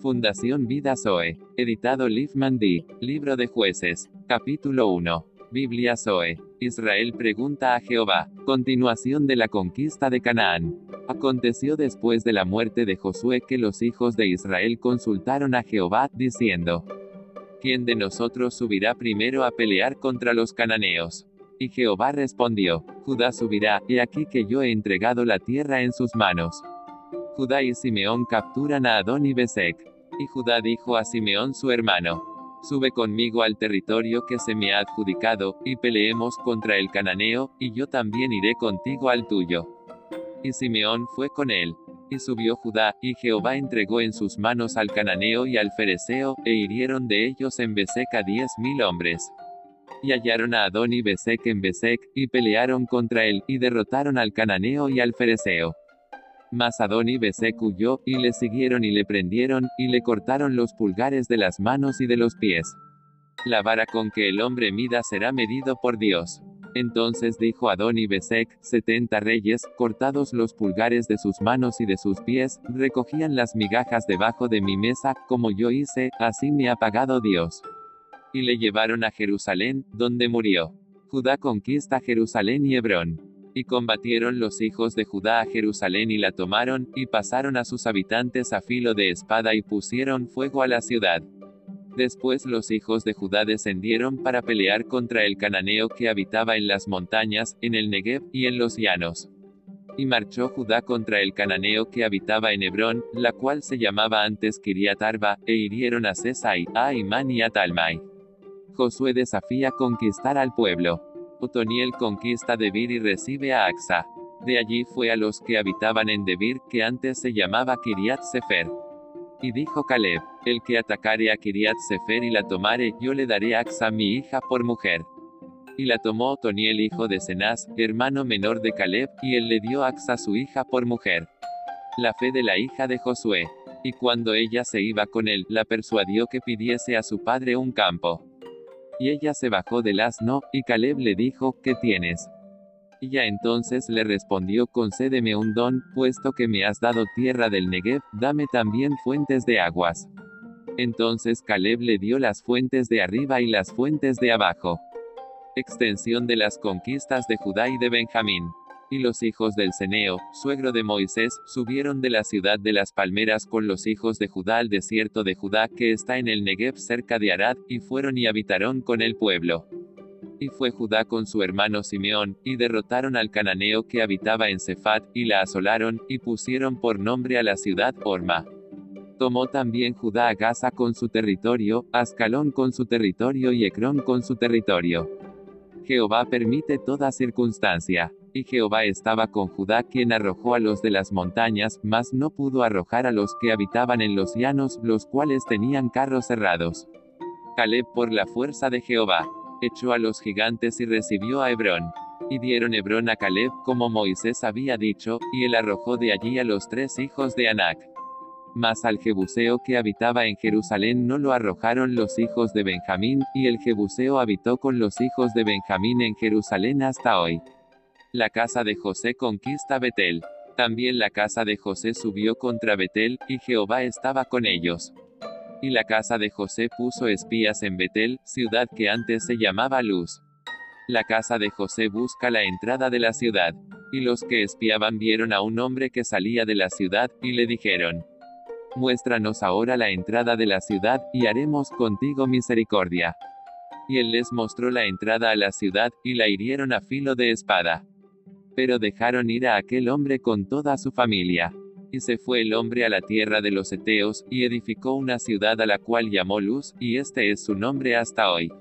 Fundación Vida Zoe. Editado Liv Mandy. Libro de Jueces. Capítulo 1. Biblia Zoe. Israel pregunta a Jehová. Continuación de la conquista de Canaán. Aconteció después de la muerte de Josué que los hijos de Israel consultaron a Jehová, diciendo, ¿Quién de nosotros subirá primero a pelear contra los cananeos? Y Jehová respondió, Judá subirá, he aquí que yo he entregado la tierra en sus manos. Judá y Simeón capturan a Adón y Besek. Y Judá dijo a Simeón su hermano, Sube conmigo al territorio que se me ha adjudicado, y peleemos contra el cananeo, y yo también iré contigo al tuyo. Y Simeón fue con él. Y subió Judá, y Jehová entregó en sus manos al cananeo y al fereceo, e hirieron de ellos en Besek a diez mil hombres. Y hallaron a Adón y Besek en Besek, y pelearon contra él, y derrotaron al cananeo y al fereceo. Mas Adón y Besek huyó, y le siguieron y le prendieron, y le cortaron los pulgares de las manos y de los pies. La vara con que el hombre mida será medido por Dios. Entonces dijo Adón y Besek, setenta reyes, cortados los pulgares de sus manos y de sus pies, recogían las migajas debajo de mi mesa, como yo hice, así me ha pagado Dios. Y le llevaron a Jerusalén, donde murió. Judá conquista Jerusalén y Hebrón. Y combatieron los hijos de Judá a Jerusalén y la tomaron, y pasaron a sus habitantes a filo de espada y pusieron fuego a la ciudad. Después los hijos de Judá descendieron para pelear contra el cananeo que habitaba en las montañas, en el Negev, y en los llanos. Y marchó Judá contra el cananeo que habitaba en Hebrón, la cual se llamaba antes Kiriat Arba, e hirieron a Sesai, a Imán y a Talmai. Josué desafía conquistar al pueblo. Otoniel conquista Debir y recibe a Axa. De allí fue a los que habitaban en Debir, que antes se llamaba Kiriat Sefer. Y dijo Caleb, el que atacare a Kiriat Sefer y la tomare, yo le daré a Axa mi hija por mujer. Y la tomó Otoniel hijo de Cenaz, hermano menor de Caleb, y él le dio a Axa su hija por mujer. La fe de la hija de Josué. Y cuando ella se iba con él, la persuadió que pidiese a su padre un campo. Y ella se bajó del asno, y Caleb le dijo, ¿qué tienes? Ella entonces le respondió, concédeme un don, puesto que me has dado tierra del Negev, dame también fuentes de aguas. Entonces Caleb le dio las fuentes de arriba y las fuentes de abajo. Extensión de las conquistas de Judá y de Benjamín. Y los hijos del Ceneo, suegro de Moisés, subieron de la ciudad de las palmeras con los hijos de Judá al desierto de Judá que está en el Negev cerca de Arad, y fueron y habitaron con el pueblo. Y fue Judá con su hermano Simeón, y derrotaron al cananeo que habitaba en Cefat, y la asolaron, y pusieron por nombre a la ciudad Orma. Tomó también Judá a Gaza con su territorio, Ascalón con su territorio y Ecrón con su territorio. Jehová permite toda circunstancia. Y Jehová estaba con Judá quien arrojó a los de las montañas, mas no pudo arrojar a los que habitaban en los llanos, los cuales tenían carros cerrados. Caleb por la fuerza de Jehová, echó a los gigantes y recibió a Hebrón. Y dieron Hebrón a Caleb, como Moisés había dicho, y él arrojó de allí a los tres hijos de Anac. Mas al Jebuseo que habitaba en Jerusalén no lo arrojaron los hijos de Benjamín, y el Jebuseo habitó con los hijos de Benjamín en Jerusalén hasta hoy. La casa de José conquista Betel. También la casa de José subió contra Betel, y Jehová estaba con ellos. Y la casa de José puso espías en Betel, ciudad que antes se llamaba Luz. La casa de José busca la entrada de la ciudad. Y los que espiaban vieron a un hombre que salía de la ciudad, y le dijeron, Muéstranos ahora la entrada de la ciudad, y haremos contigo misericordia. Y él les mostró la entrada a la ciudad, y la hirieron a filo de espada. Pero dejaron ir a aquel hombre con toda su familia. Y se fue el hombre a la tierra de los Eteos, y edificó una ciudad a la cual llamó Luz, y este es su nombre hasta hoy.